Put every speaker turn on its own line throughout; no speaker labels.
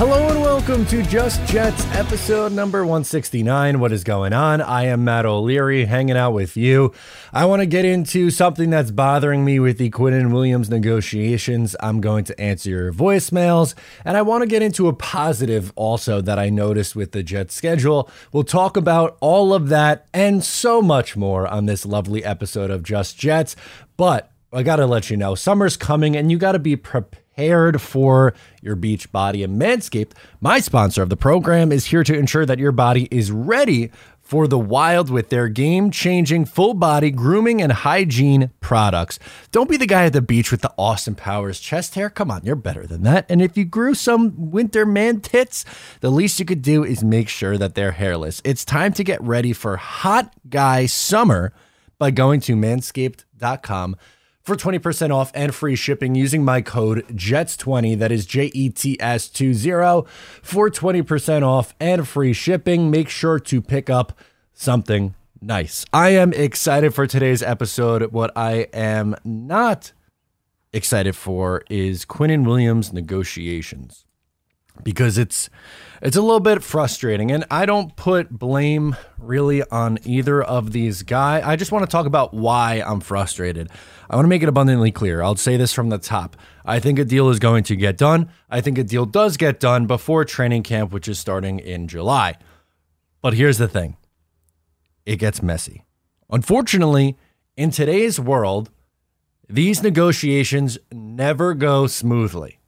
Hello and welcome to Just Jets episode number 169. What is going on? I am Matt O'Leary hanging out with you. I want to get into something that's bothering me with the Quinnen Williams negotiations. I'm going to answer your voicemails, and I want to get into a positive also that I noticed with the Jets schedule. We'll talk about all of that and so much more on this lovely episode of Just Jets. But I got to let you know, summer's coming and you got to be prepared prepared for your beach body. And Manscaped, my sponsor of the program, is here to ensure that your body is ready for the wild with their game changing full body grooming and hygiene products. Don't be the guy at the beach with the Austin Powers chest hair. Come on, you're better than that. And if you grew some winter man tits, the least you could do is make sure that they're hairless. It's time to get ready for hot guy summer by going to manscaped.com for 20% off and free shipping using my code JETS20. That is J E T S 20 for 20% off and free shipping. Make sure to pick up something nice. I am excited for today's episode. What I am not excited for is Quinnen Williams negotiations because it's it's a little bit frustrating and I don't put blame really on either of these guys. I just want to talk about why I'm frustrated. I want to make it abundantly clear. I'll say this from the top. I think a deal is going to get done. I think a deal does get done before training camp, which is starting in July. But here's the thing it gets messy. Unfortunately, in today's world, these negotiations never go smoothly.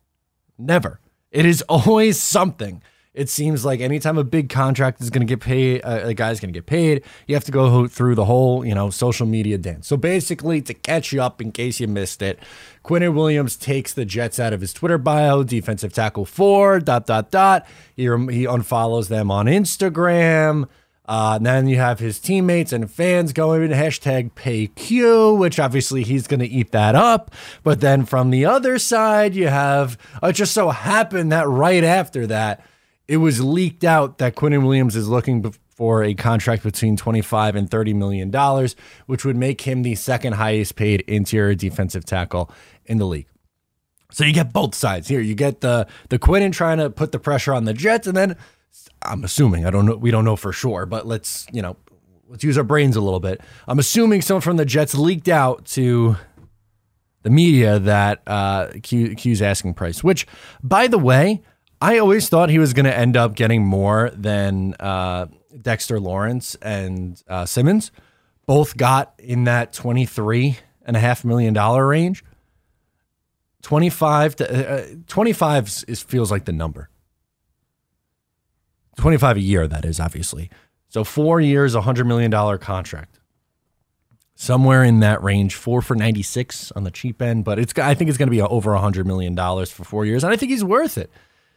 Never. It is always something it seems like anytime a big contract is going to get paid, uh, a guy's going to get paid, you have to go through the whole, you know, social media dance. So basically, to catch you up in case you missed it, Quinnen Williams takes the Jets out of his Twitter bio, defensive tackle four, dot, dot, dot. He, he unfollows them on Instagram. Uh, then you have his teammates and fans going hashtag pay Q, which obviously he's going to eat that up. But then from the other side, you have uh, it just so happened that right after that, it was leaked out that Quinnen Williams is looking for a contract between 25 and 30 million dollars, which would make him the second highest paid interior defensive tackle in the league. So you get both sides here. You get the the Quinnen trying to put the pressure on the Jets, and then I'm assuming I don't know we don't know for sure, but let's you know let's use our brains a little bit. I'm assuming someone from the Jets leaked out to the media that uh, Q, Q's asking price, which by the way, I always thought he was going to end up getting more than uh, Dexter Lawrence and uh, Simmons. Both got in that twenty-three and a half million dollar range. 25 to, uh, 25 is, feels like the number. 25 a year, that is, obviously. So four years, $100 million contract. Somewhere in that range, four for 96 on the cheap end, but it's I think it's going to be over $100 million for four years. And I think he's worth it.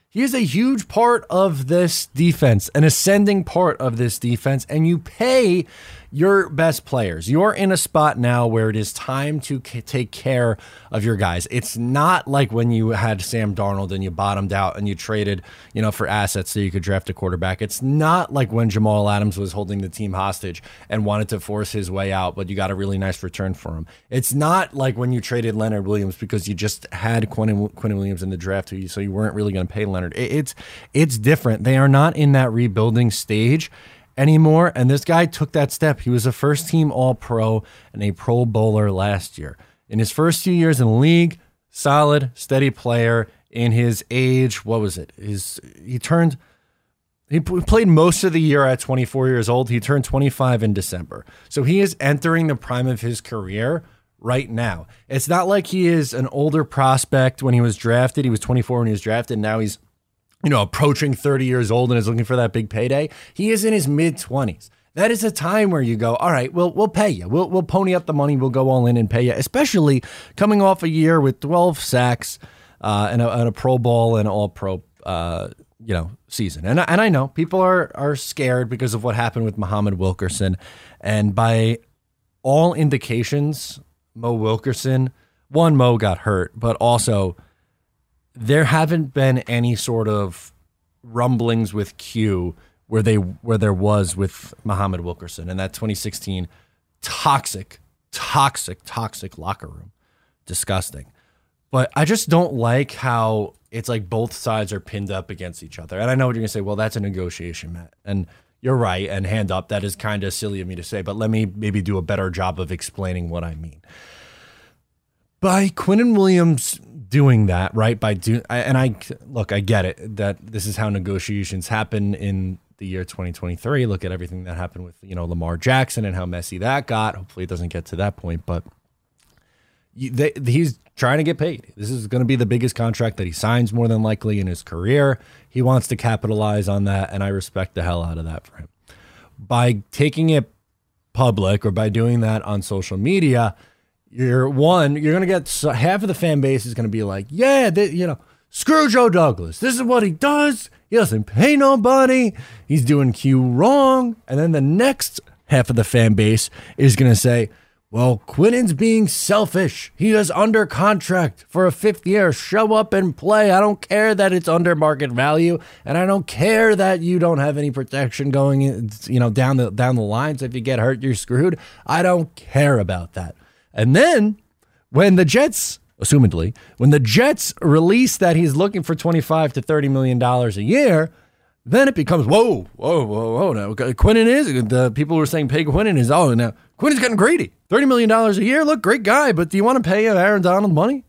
He is a huge part of this defense, an ascending part of this defense, and you pay your best players. You're in a spot now where it is time to take care of your guys. It's not like when you had Sam Darnold and you bottomed out and you traded, you know, for assets so you could draft a quarterback. It's not like when Jamal Adams was holding the team hostage and wanted to force his way out, but you got a really nice return for him. It's not like when you traded Leonard Williams because you just had Quinnen, Quinnen Williams in the draft, so you weren't really going to pay Leonard. It's it's different. They are not in that rebuilding stage anymore. And this guy took that step. He was a first team All Pro and a Pro Bowler last year. In his first few years in the league, solid, steady player. In his age, what was it? His he turned. He played most of the year at 24 years old. He turned 25 in December. So he is entering the prime of his career right now. It's not like he is an older prospect when he was drafted. He was 24 when he was drafted. Now he's you know, approaching 30 years old and is looking for that big payday. He is in his mid 20s. That is a time where you go, all right, we'll we'll pay you. We'll we'll pony up the money. We'll go all in and pay you. Especially coming off a year with 12 sacks uh, and, a, and a Pro Bowl and All Pro, uh, you know, season. And and I know people are are scared because of what happened with Muhammad Wilkerson, and by all indications, Mo Wilkerson, one Mo got hurt, but also there haven't been any sort of rumblings with Q where they where there was with Muhammad Wilkerson in that 2016 toxic, toxic, toxic locker room. Disgusting. But I just don't like how it's like both sides are pinned up against each other. And I know what you're to say. Well, that's a negotiation, Matt. And you're right. And hand up, that is kind of silly of me to say, but let me maybe do a better job of explaining what I mean. By Quinnen Williams doing that, right? By doing, and I look, I get it that this is how negotiations happen in the year 2023. Look at everything that happened with, you know, Lamar Jackson and how messy that got. Hopefully it doesn't get to that point, but they, he's trying to get paid. This is going to be the biggest contract that he signs more than likely in his career. He wants to capitalize on that, and I respect the hell out of that for him. By taking it public or by doing that on social media, you're one, you're going to get so, half of the fan base is going to be like, yeah, they, you know, screw Joe Douglas. This is what he does. He doesn't pay nobody. He's doing Q wrong. And then the next half of the fan base is going to say, well, Quinnen's being selfish. He is under contract for a fifth year. Show up and play. I don't care that it's under market value, and I don't care that you don't have any protection going, in, you know, down the down the lines. If you get hurt, you're screwed. I don't care about that. And then when the Jets, assumedly, when the Jets release that he's looking for 25 to 30 million dollars a year, then it becomes whoa, whoa, whoa, whoa. Now Quinnen is the people who are saying pay Quinnen is oh now Quinnen's getting greedy. $30 million a year. Look, great guy, but do you want to pay Aaron Donald money?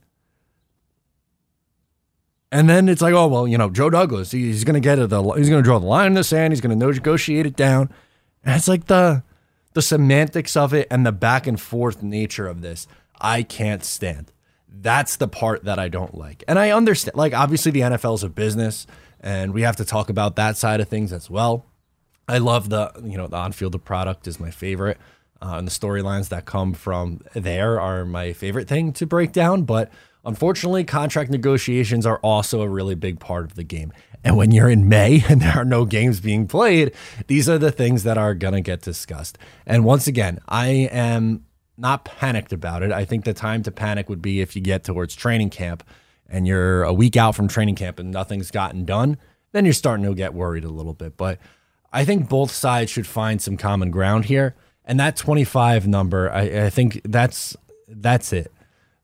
And then it's like, oh, well, you know, Joe Douglas, he's going to get it. He's going to draw the line in the sand. He's going to negotiate it down. And it's like the, the semantics of it and the back and forth nature of this, I can't stand. That's the part that I don't like. And I understand, like, obviously the NFL is a business and we have to talk about that side of things as well. I love the, you know, the on field product is my favorite uh, and the storylines that come from there are my favorite thing to break down. But unfortunately, contract negotiations are also a really big part of the game. And when you're in May and there are no games being played, these are the things that are going to get discussed. And once again, I am not panicked about it. I think the time to panic would be if you get towards training camp and you're a week out from training camp and nothing's gotten done, then you're starting to get worried a little bit. But I think both sides should find some common ground here. And that 25 number, I, I think that's that's it.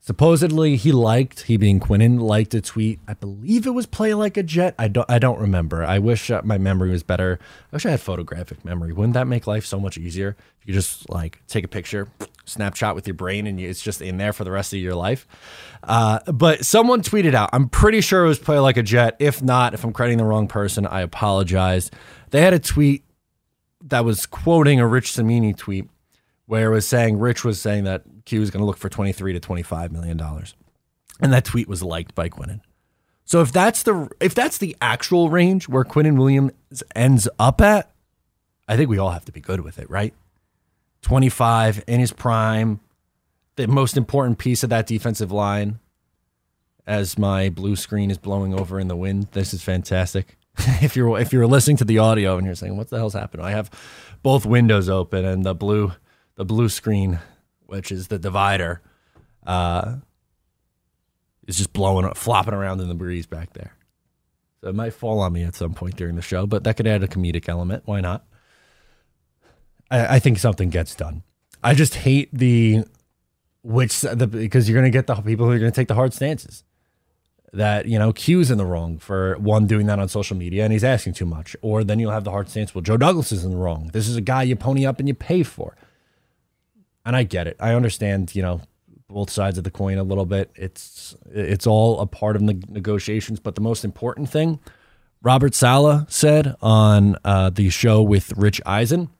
Supposedly he liked he being Quinnen liked a tweet. I believe it was play like a jet. I don't I don't remember. I wish uh, my memory was better. I wish I had photographic memory. Wouldn't that make life so much easier? If you just like take a picture, snapshot with your brain, and you, it's just in there for the rest of your life. Uh, but someone tweeted out. I'm pretty sure it was play like a jet. If not, if I'm crediting the wrong person, I apologize. They had a tweet that was quoting a Rich Cimini tweet where it was saying Rich was saying that Q was going to look for 23 to 25 million dollars. And that tweet was liked by Quinnen. So if that's the if that's the actual range where Quinnen Williams ends up at, I think we all have to be good with it, right? 25 in his prime, the most important piece of that defensive line. As my blue screen is blowing over in the wind, this is fantastic. if you're if you're listening to the audio and you're saying what the hell's happened, I have both windows open and the blue the blue screen, which is the divider, uh, is just blowing up, flopping around in the breeze back there. So it might fall on me at some point during the show, but that could add a comedic element. Why not? I, I think something gets done. I just hate the which the because you're going to get the people who are going to take the hard stances that you know Q's in the wrong for one doing that on social media and he's asking too much, or then you'll have the hard stance. Well, Joe Douglas is in the wrong. This is a guy you pony up and you pay for, and I get it. I understand. You know both sides of the coin a little bit. It's it's all a part of the negotiations, but the most important thing, Robert Saleh said on uh, the show with Rich Eisen,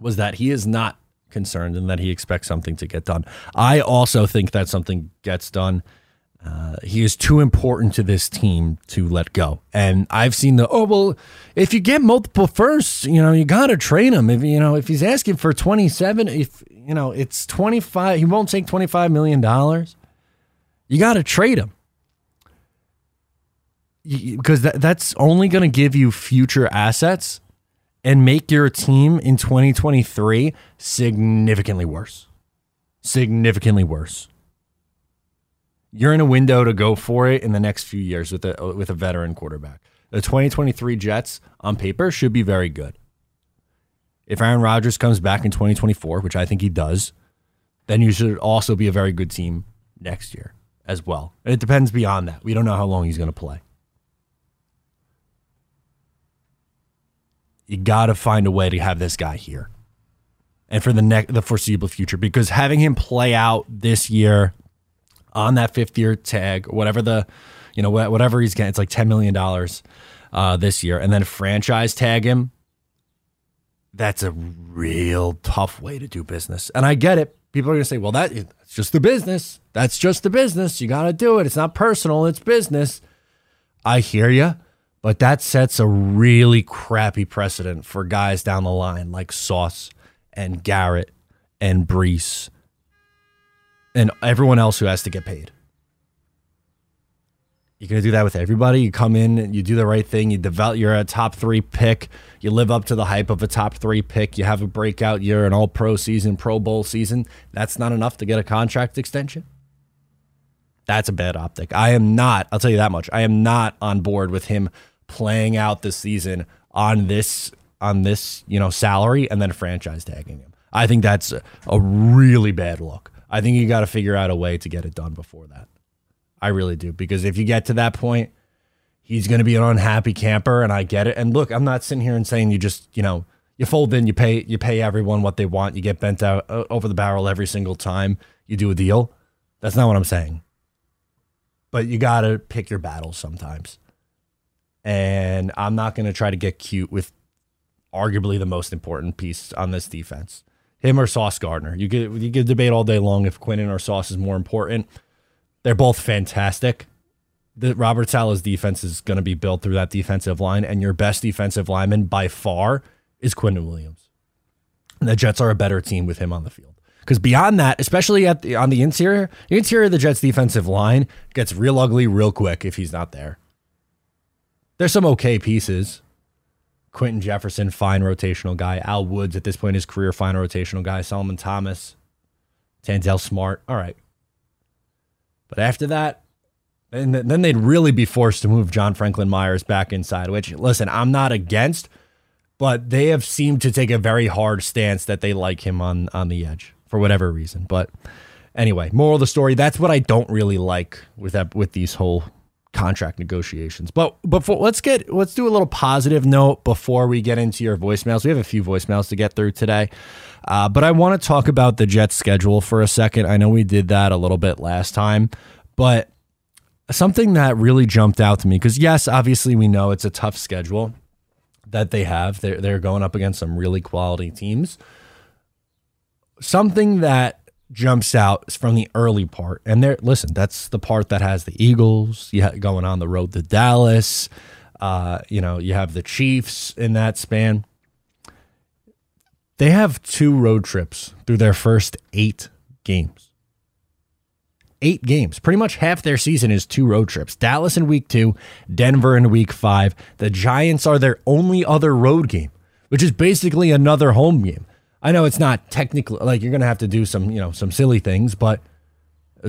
was that he is not concerned and that he expects something to get done. I also think that something gets done uh, he is too important to this team to let go. And I've seen the oh well, if you get multiple firsts, you know you got to train him. If you know if he's asking for twenty seven, if you know it's twenty five, he won't take twenty five million dollars. You got to trade him because that, that's only going to give you future assets and make your team in 2023 significantly worse. Significantly worse you're in a window to go for it in the next few years with a with a veteran quarterback. The 2023 Jets on paper should be very good. If Aaron Rodgers comes back in 2024, which I think he does, then you should also be a very good team next year. as well. And it depends beyond that. We don't know how long he's going to play. You got to find a way to have this guy here. And for the next the foreseeable future because having him play out this year on that 5th year tag, whatever the you know whatever he's getting, it's like 10 million dollars uh, this year and then franchise tag him that's a real tough way to do business. And I get it. People are going to say, well, that, that's just the business. That's just the business. You got to do it. It's not personal, it's business. I hear you, but that sets a really crappy precedent for guys down the line like Sauce and Garrett and Breece and everyone else who has to get paid. You're going to do that with everybody. You come in, you do the right thing, you develop, you're a top three pick, you live up to the hype of a top three pick, you have a breakout year, an all pro season, Pro Bowl season. That's not enough to get a contract extension. That's a bad optic. I am not, I'll tell you that much. I am not on board with him playing out the season on this on this, you know, salary and then franchise tagging him. I think that's a really bad look. I think you got to figure out a way to get it done before that. I really do. Because if you get to that point, he's going to be an unhappy camper, and I get it. And look, I'm not sitting here and saying you just, you know, you fold in, you pay, you pay everyone what they want, you get bent out uh, over the barrel every single time you do a deal. That's not what I'm saying. But you got to pick your battles sometimes. And I'm not going to try to get cute with arguably the most important piece on this defense. Him or Sauce Gardner. You could you could debate all day long if Quinnen or Sauce is more important. They're both fantastic. The Robert Saleh's defense is going to be built through that defensive line, and your best defensive lineman by far is Quinnen Williams. And the Jets are a better team with him on the field. Because beyond that, especially at the, on the interior, the interior of the Jets' defensive line gets real ugly real quick if he's not there. There's some okay pieces. Quinton Jefferson, fine rotational guy. Al Woods, at this point, his career, fine rotational guy. Solomon Thomas, Tanzel Smart. All right. But after that, and then they'd really be forced to move John Franklin Myers back inside, which, listen, I'm not against, but they have seemed to take a very hard stance that they like him on, on the edge for whatever reason. But anyway, moral of the story, that's what I don't really like with that, with these whole contract negotiations. But before let's get let's do a little positive note before we get into your voicemails. We have a few voicemails to get through today. Uh, but I want to talk about the Jets schedule for a second. I know we did that a little bit last time, but something that really jumped out to me because yes, obviously we know it's a tough schedule that they have. They're they're going up against some really quality teams. Something that jumps out is from the early part, and there, listen, that's the part that has the Eagles. Going on the road to Dallas. Uh, you know, you have the Chiefs in that span. They have two road trips through their first eight games. Eight games. Pretty much half their season is two road trips. Dallas in week two, Denver in week five. The Giants are their only other road game, which is basically another home game. I know it's not technically like you're going to have to do some, you know, some silly things, but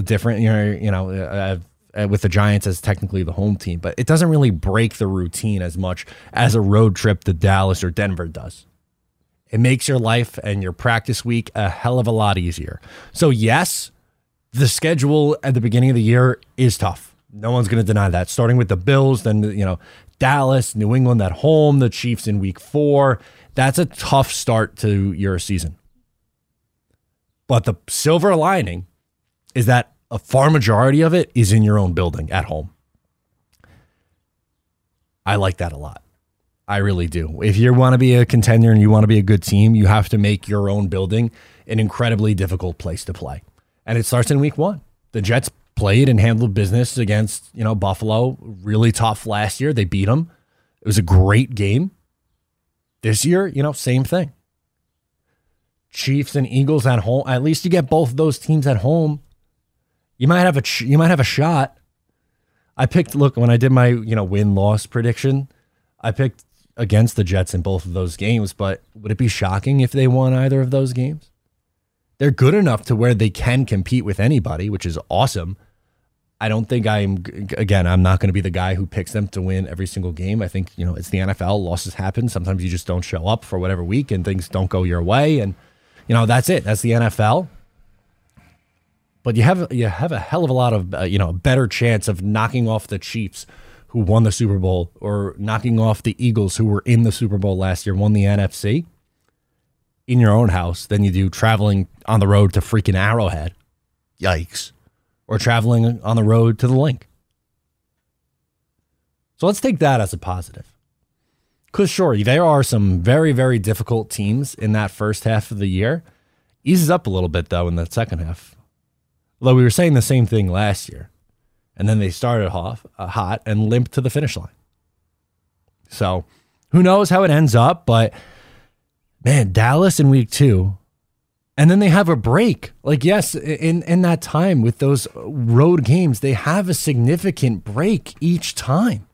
different, you know, you know, uh, uh, with the Giants as technically the home team, but it doesn't really break the routine as much as a road trip to Dallas or Denver does. It makes your life and your practice week a hell of a lot easier. So, yes, the schedule at the beginning of the year is tough. No one's going to deny that. Starting with the Bills, then, you know, Dallas, New England at home, the Chiefs in week four. That's a tough start to your season. But the silver lining is that a far majority of it is in your own building at home. I like that a lot. I really do. If you want to be a contender and you want to be a good team, you have to make your own building an incredibly difficult place to play. And it starts in week one. The Jets played and handled business against, you know, Buffalo, really tough last year. They beat them. It was a great game. This year, you know, same thing. Chiefs and Eagles at home. At least you get both of those teams at home. You might have a you might have a shot. I picked look when I did my, you know, win loss prediction. I picked against the Jets in both of those games, but would it be shocking if they won either of those games? They're good enough to where they can compete with anybody, which is awesome. I don't think I'm again, I'm not going to be the guy who picks them to win every single game. I think, you know, it's the NFL, losses happen. Sometimes you just don't show up for whatever week and things don't go your way and you know, that's it. That's the NFL. but you have you have a hell of a lot of uh, you know a better chance of knocking off the Chiefs who won the Super Bowl or knocking off the Eagles who were in the Super Bowl last year, won the NFC in your own house than you do traveling on the road to freaking Arrowhead. Yikes. Or traveling on the road to the Linc. So let's take that as a positive. Because, sure, there are some very, very difficult teams in that first half of the year. Eases up a little bit, though, in the second half. Although we were saying the same thing last year. And then they started off uh, hot and limped to the finish line. So who knows how it ends up, but man, Dallas in week two. And then they have a break. Like, yes, in, in that time with those road games, they have a significant break each time.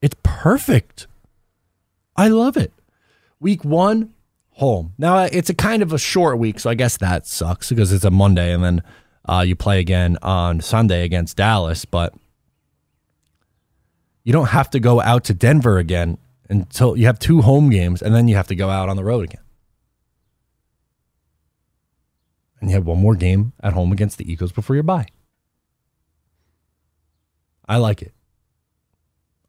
It's perfect. I love it. Week one, home. Now, it's a kind of a short week, so I guess that sucks because it's a Monday and then uh, you play again on Sunday against Dallas, but you don't have to go out to Denver again until you have two home games and then you have to go out on the road again. And you have one more game at home against the Eagles before your bye. I like it.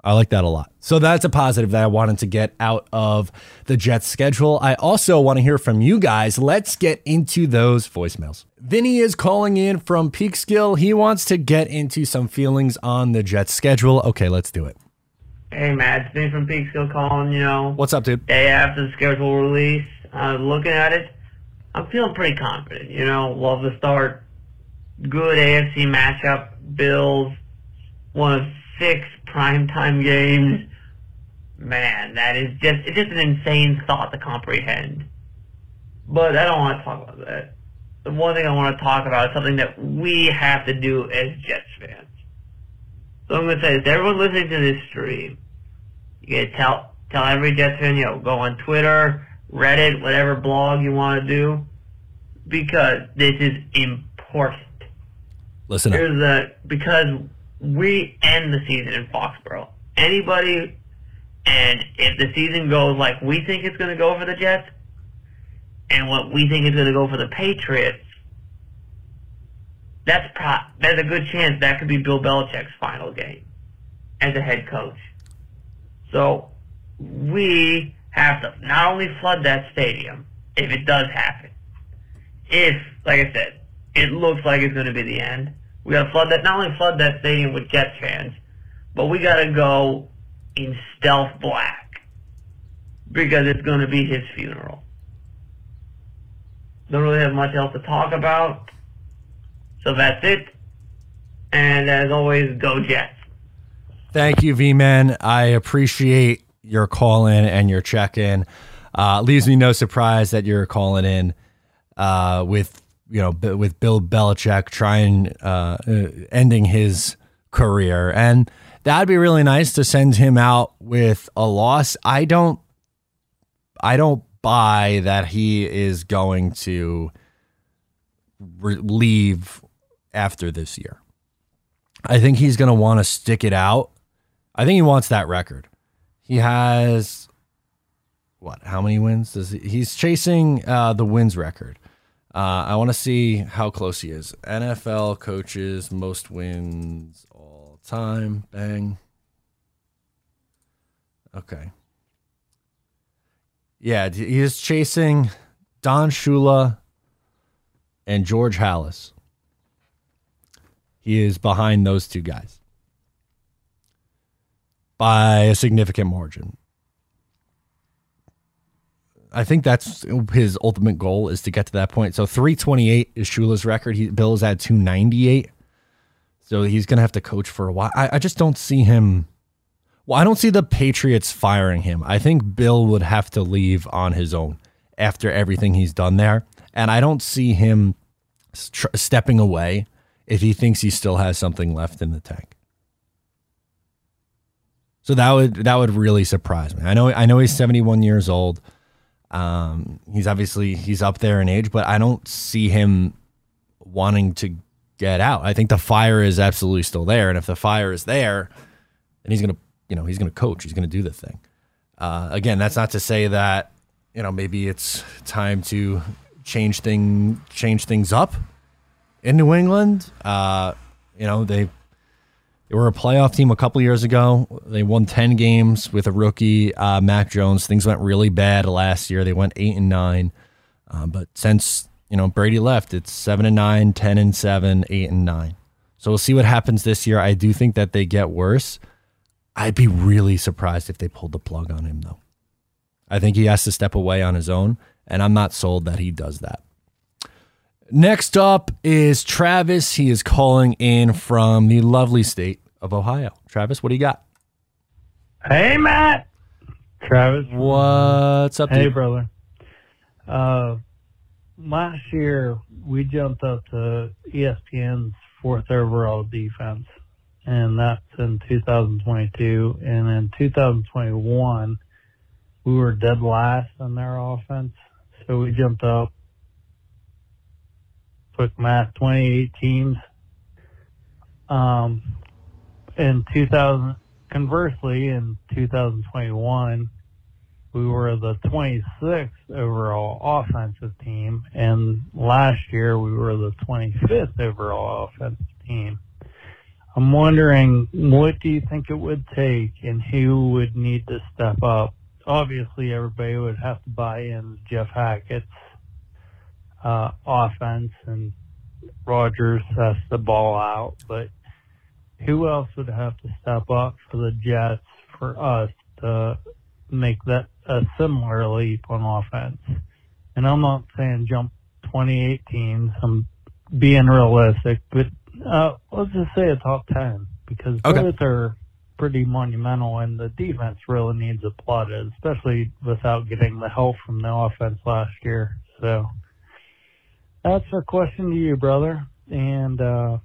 I like that a lot. So that's a positive that I wanted to get out of the Jets schedule. I also want to hear from you guys. Let's get into those voicemails. Vinny is calling in from Peekskill. He wants to get into some feelings on the Jets schedule. Okay, let's do it.
Hey, Matt. It's Vinny from Peekskill calling, you know.
What's up, dude?
Day after the schedule release. Uh, looking at it, I'm feeling pretty confident. You know, love the start. Good AFC matchup. Bills, one of six primetime games. Man, that is just it's just an insane thought to comprehend. But I don't want to talk about that. The one thing I want to talk about is something that we have to do as Jets fans. So I'm going to say this: everyone listening to this stream, you got to tell tell every Jets fan, you know, go on Twitter, Reddit, whatever blog you want to do, because this is important.
Listen
up. Here's the because we end the season in Foxborough. Anybody, and if the season goes like we think it's going to go for the Jets, and what we think is going to go for the Patriots, that's pro- there's a good chance that could be Bill Belichick's final game as a head coach. So we have to not only flood that stadium if it does happen, if, like I said, it looks like it's going to be the end we got to flood that, not only flood that stadium with Jets fans, but we got to go in stealth black because it's to be his funeral. Don't really have much else to talk about. So that's it. And as always, go Jets.
Thank you, V Man. I appreciate your call in and your check in. Uh, leaves me no surprise that you're calling in uh, with you know, with Bill Belichick trying uh, uh, ending his career, and that'd be really nice to send him out with a loss. I don't, I don't buy that he is going to re- leave after this year. I think he's going to want to stick it out. I think he wants that record. He has what? How many wins does he? He's chasing uh, the wins record. Uh, I want to see how close he is. NFL coaches most wins all time. Bang. Okay. Yeah, he is chasing Don Shula and George Halas. He is behind those two guys by a significant margin. I think that's his ultimate goal is to get to that point. So 328 is Shula's record. He Bill is at 298. So he's gonna have to coach for a while. I, I just don't see him. Well, I don't see the Patriots firing him. I think Bill would have to leave on his own after everything he's done there, and I don't see him stepping away if he thinks he still has something left in the tank. So that would that would really surprise me. I know I know he's 71 years old. Um, he's obviously he's up there in age, but I don't see him wanting to get out. I think the fire is absolutely still there, and if the fire is there, then he's gonna you know he's gonna coach. He's gonna do the thing. Uh, again, that's not to say that you know maybe it's time to change thing change things up in New England. Uh, you know, they they were a playoff team a couple years ago. They won 10 games with a rookie, uh, Mac Jones. Things went really bad last year. They went 8 and 9. Uh, but since, you know, Brady left, it's 7 and 9, 10 and 7, 8 and 9. So we'll see what happens this year. I do think that they get worse. I'd be really surprised if they pulled the plug on him, though. I think he has to step away on his own, and I'm not sold that he does that. Next up is Travis. He is calling in from the lovely state of Ohio. Travis, what do you got?
Hey, Matt. Travis.
What's up?
Hey,
dude?
brother. Uh, last year, we jumped up to ESPN's fourth overall defense, and that's in 2022. And in 2021, we were dead last in their offense. So we jumped up, quick math, 28 teams. Um, in 2000, conversely, in 2021, we were the 26th overall offensive team, and last year we were the 25th overall offensive team. I'm wondering, what do you think it would take, and who would need to step up? Obviously, everybody would have to buy in Jeff Hackett's uh, offense, and Rodgers has the ball out. But who else would have to step up for the Jets for us to make that a similar leap on offense? And I'm not saying jump 28 teams. I'm being realistic, but uh, let's just say a top 10 because
Okay.
both are pretty monumental, and the defense really needs a plotted, especially without getting the help from the offense last year. So that's a question to you, brother. And uh,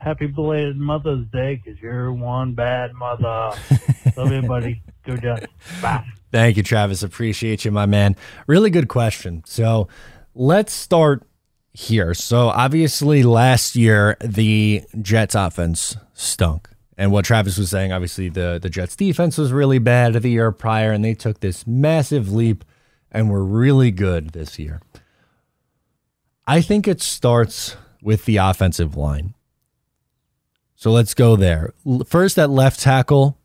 happy belated Mother's Day because you're one bad mother. Love you, buddy. Go Jets. Bye.
Thank you, Travis. Appreciate you, my man. Really good question. So let's start here. So obviously, last year the Jets offense stunk. And what Travis was saying, obviously the the Jets defense was really bad the year prior, and they took this massive leap and were really good this year. I think it starts with the offensive line. So let's go there. First at left tackle,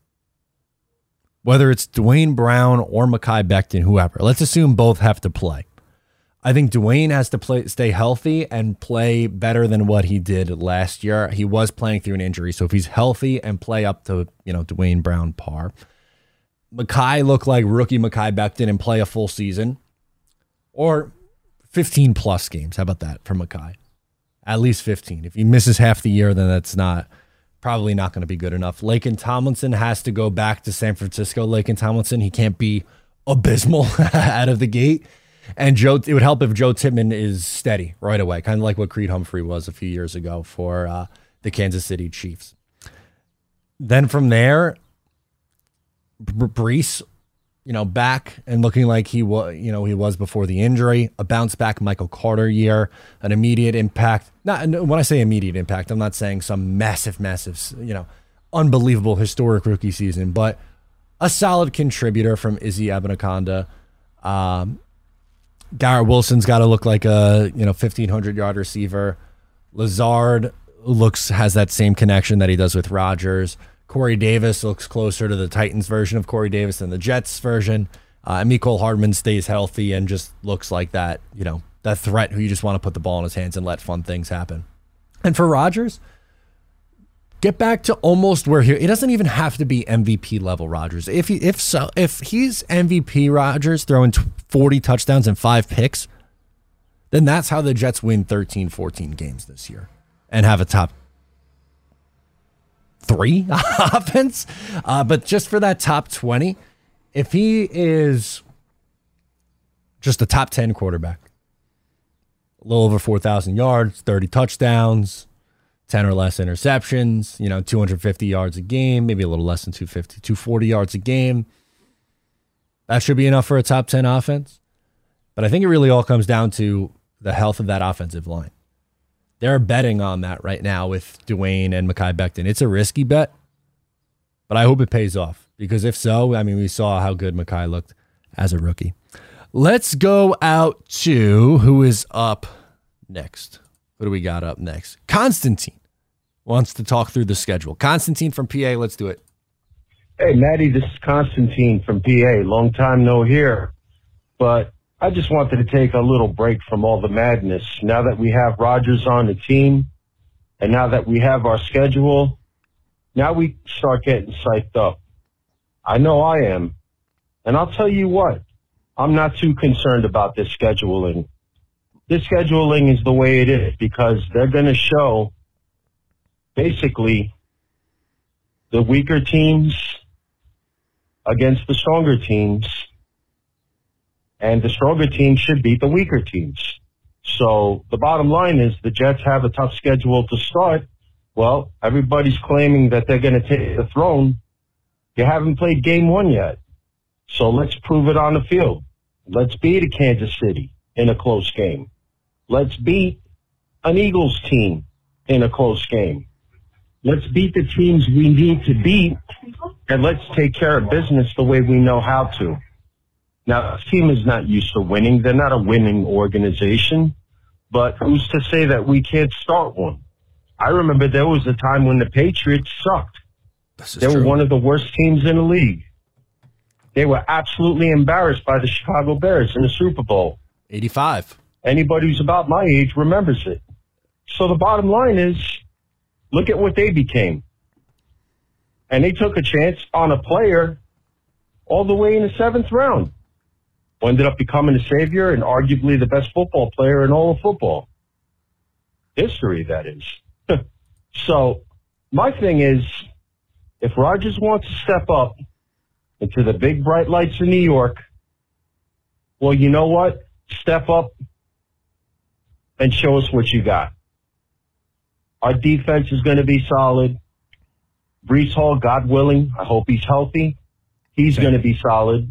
whether it's Duane Brown or Mekhi Becton, whoever. Let's assume both have to play. I think Duane has to play, stay healthy and play better than what he did last year. He was playing through an injury, so if he's healthy and play up to you know Duane Brown par, Mekhi look like rookie Mekhi Becton and play a full season, or 15 plus games. How about that for Mekhi? At least 15. If he misses half the year, then that's not probably not going to be good enough. Laken Tomlinson has to go back to San Francisco. Laken Tomlinson, he can't be abysmal out of the gate. And Joe, it would help if Joe Tippmann is steady right away, kind of like what Creed Humphrey was a few years ago for uh, the Kansas City Chiefs. Then from there, Br- Breece, you know, back and looking like he was, you know, he was before the injury. A bounce back Michael Carter year, an immediate impact. Not when I say immediate impact, I'm not saying some massive, massive, you know, unbelievable historic rookie season, but a solid contributor from Izzy Abanikanda. Um, Garrett Wilson's got to look like a you know 1500 yard receiver. Lazard looks has that same connection that he does with Rodgers. Corey Davis looks closer to the Titans version of Corey Davis than the Jets version. Uh, and Mecole Hardman stays healthy and just looks like that you know that threat who you just want to put the ball in his hands and let fun things happen. And for Rodgers, get back to almost where he. It doesn't even have to be MVP level Rodgers. If he, if so, if he's MVP Rodgers throwing t- 40 touchdowns and five picks, then that's how the Jets win 13, 14 games this year and have a top three offense. Uh, but just for that top 20, if he is just a top 10 quarterback, a little over 4,000 yards, 30 touchdowns, 10 or less interceptions, you know, 250 yards a game, maybe a little less than 250, 240 yards a game. That should be enough for a top 10 offense. But I think it really all comes down to the health of that offensive line. They're betting on that right now with Duane and Mekhi Becton. It's a risky bet, but I hope it pays off because if so, I mean, we saw how good Mekhi looked as a rookie. Let's go out to who is up next. What do we got up next? Constantine wants to talk through the schedule. Constantine from PA, let's do it.
Hey, Maddie, this is Constantine from PA. Long time no here. But I just wanted to take a little break from all the madness. Now that we have Rodgers on the team, and now that we have our schedule, now we start getting psyched up. I know I am. And I'll tell you what, I'm not too concerned about this scheduling. This scheduling is the way it is because they're going to show basically the weaker teams against the stronger teams, and the stronger teams should beat the weaker teams. So the bottom line is the Jets have a tough schedule to start. Well, everybody's claiming that they're going to take the throne. You haven't played game one yet. So let's prove it on the field. Let's beat a Kansas City in a close game. Let's beat an Eagles team in a close game. Let's beat the teams we need to beat and let's take care of business the way we know how to. Now, this team is not used to winning. They're not a winning organization, but who's to say that we can't start one? I remember there was a time when the Patriots sucked. They were one of the worst teams in the league. They were absolutely embarrassed by the Chicago Bears in the Super Bowl.
85.
Anybody who's about my age remembers it. So the bottom line is, look at what they became. And they took a chance on a player all the way in the seventh round. Who ended up becoming a savior and arguably the best football player in all of football. History, that is. so my thing is, if Rodgers wants to step up into the big bright lights of New York, well, you know what? Step up and show us what you got. Our defense is going to be solid. Breece Hall, God willing, I hope he's healthy. He's going to be solid.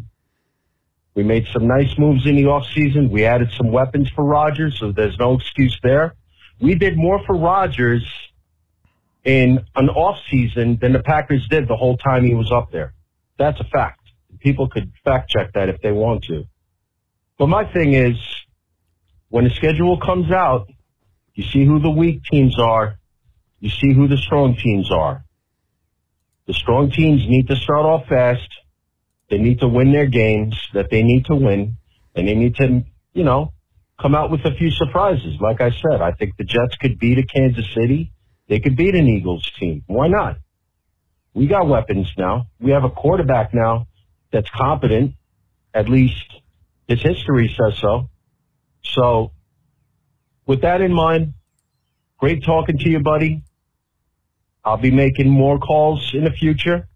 We made some nice moves in the offseason. We added some weapons for Rodgers, so there's no excuse there. We did more for Rodgers in an offseason than the Packers did the whole time he was up there. That's a fact. People could fact check that if they want to. But my thing is, when the schedule comes out, you see who the weak teams are, you see who the strong teams are. The strong teams need to start off fast. They need to win their games that they need to win, and they need to, you know, come out with a few surprises. Like I said, I think the Jets could beat a Kansas City. They could beat an Eagles team. Why not? We got weapons now. We have a quarterback now that's competent. At least his history says so. So, with that in mind, great talking to you, buddy. I'll be making more calls in the future.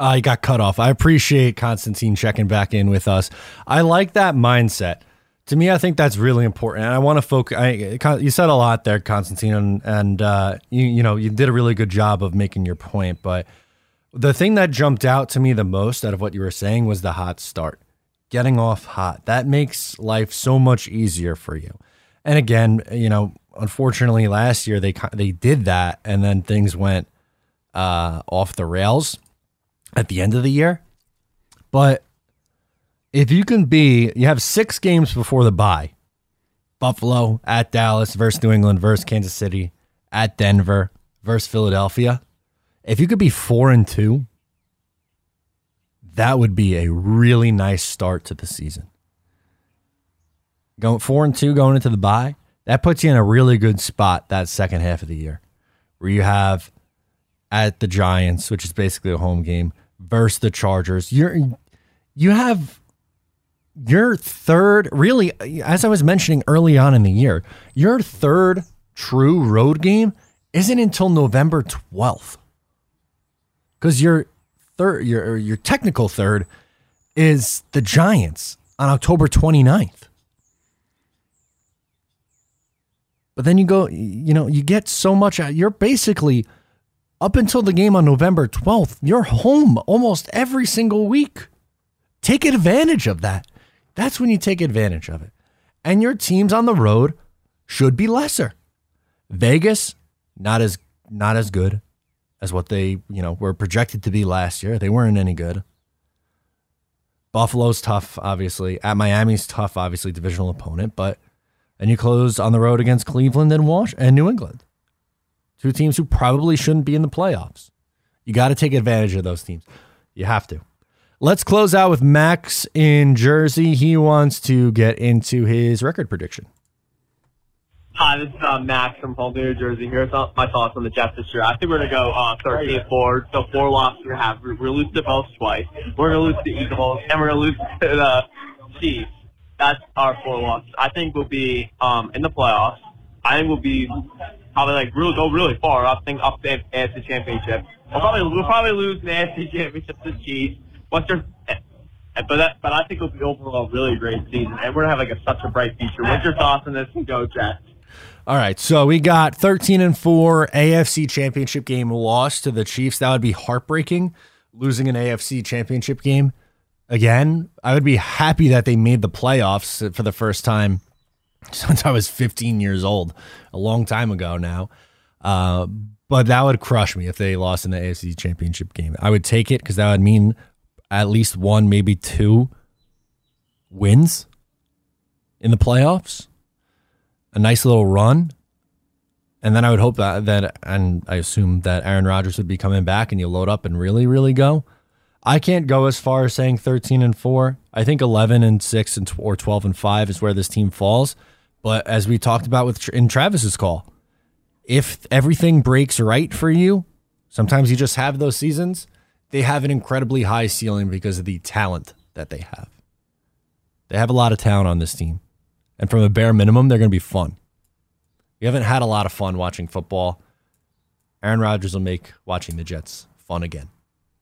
You got cut off. I appreciate Constantine checking back in with us. I like that mindset. To me, I think that's really important. And I want to focus. I, you said a lot there, Constantine, and, and uh, you you know you did a really good job of making your point. But the thing that jumped out to me the most out of what you were saying was the hot start, getting off hot. That makes life so much easier for you. And again, you know, unfortunately, last year they they did that, and then things went uh, off the rails at the end of the year. But if you can be, you have six games before the bye Buffalo at Dallas versus New England versus Kansas City at Denver versus Philadelphia. If you could be four and two, that would be a really nice start to the season. Going four and two going into the bye, that puts you in a really good spot that second half of the year, where you have at the Giants, which is basically a home game, versus the Chargers. You're you have your third, really, as I was mentioning early on in the year, your third true road game isn't until November 12th. Because your third, your your technical third is the Giants on October 29th. But then you go, you know, you get so much. out- You're basically up until the game on November 12th, you're home almost every single week. Take advantage of that. That's when you take advantage of it. And your teams on the road should be lesser. Vegas, not as not as good as what they, you know, were projected to be last year. They weren't any good. Buffalo's tough, obviously. At Miami's tough, obviously, divisional opponent, but and you close on the road against Cleveland and Wash and New England. Two teams who probably shouldn't be in the playoffs. You got to take advantage of those teams. You have to. Let's close out with Max in Jersey. He wants to get into his record prediction.
Hi, this is uh, Max from Holden, New Jersey. Here's my thoughts on the Jets this year. I think we're going to go uh, 13-4. So four losses we have. We're going to lose to both twice. We're going to lose the Eagles, and we're going to lose to the Chiefs. That's our four losses. I think we'll be um, in the playoffs. I think we'll be probably like really go really far. I think up the AFC Championship. We'll probably we'll probably lose the AFC Championship to the Chiefs. Western, eh, but that, but I think it'll be overall a really great season, and we're gonna have like a, such a bright future. What's your thoughts on this? And go Jets.
All right, so we got 13 and 4 AFC championship game loss to the Chiefs. That would be heartbreaking losing an AFC championship game again. I would be happy that they made the playoffs for the first time since I was 15 years old, a long time ago now. Uh, but that would crush me if they lost in the AFC championship game. I would take it because that would mean at least one, maybe two wins in the playoffs a nice little run. And then I would hope that that and I assume that Aaron Rodgers would be coming back and you load up and really, really go. I can't go as far as saying 13 and 4. I think 11 and 6 and or 12 and 5 is where this team falls. But as we talked about with in Travis's call, if everything breaks right for you, sometimes you just have those seasons. They have an incredibly high ceiling because of the talent that they have. They have a lot of talent on this team. And from a bare minimum, they're going to be fun. We haven't had a lot of fun watching football. Aaron Rodgers will make watching the Jets fun again.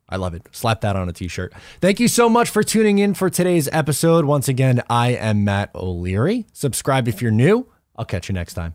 I love it. Slap that on a t shirt. Thank you so much for tuning in for today's episode. Once again, I am Matt O'Leary. Subscribe if you're new. I'll catch you next time.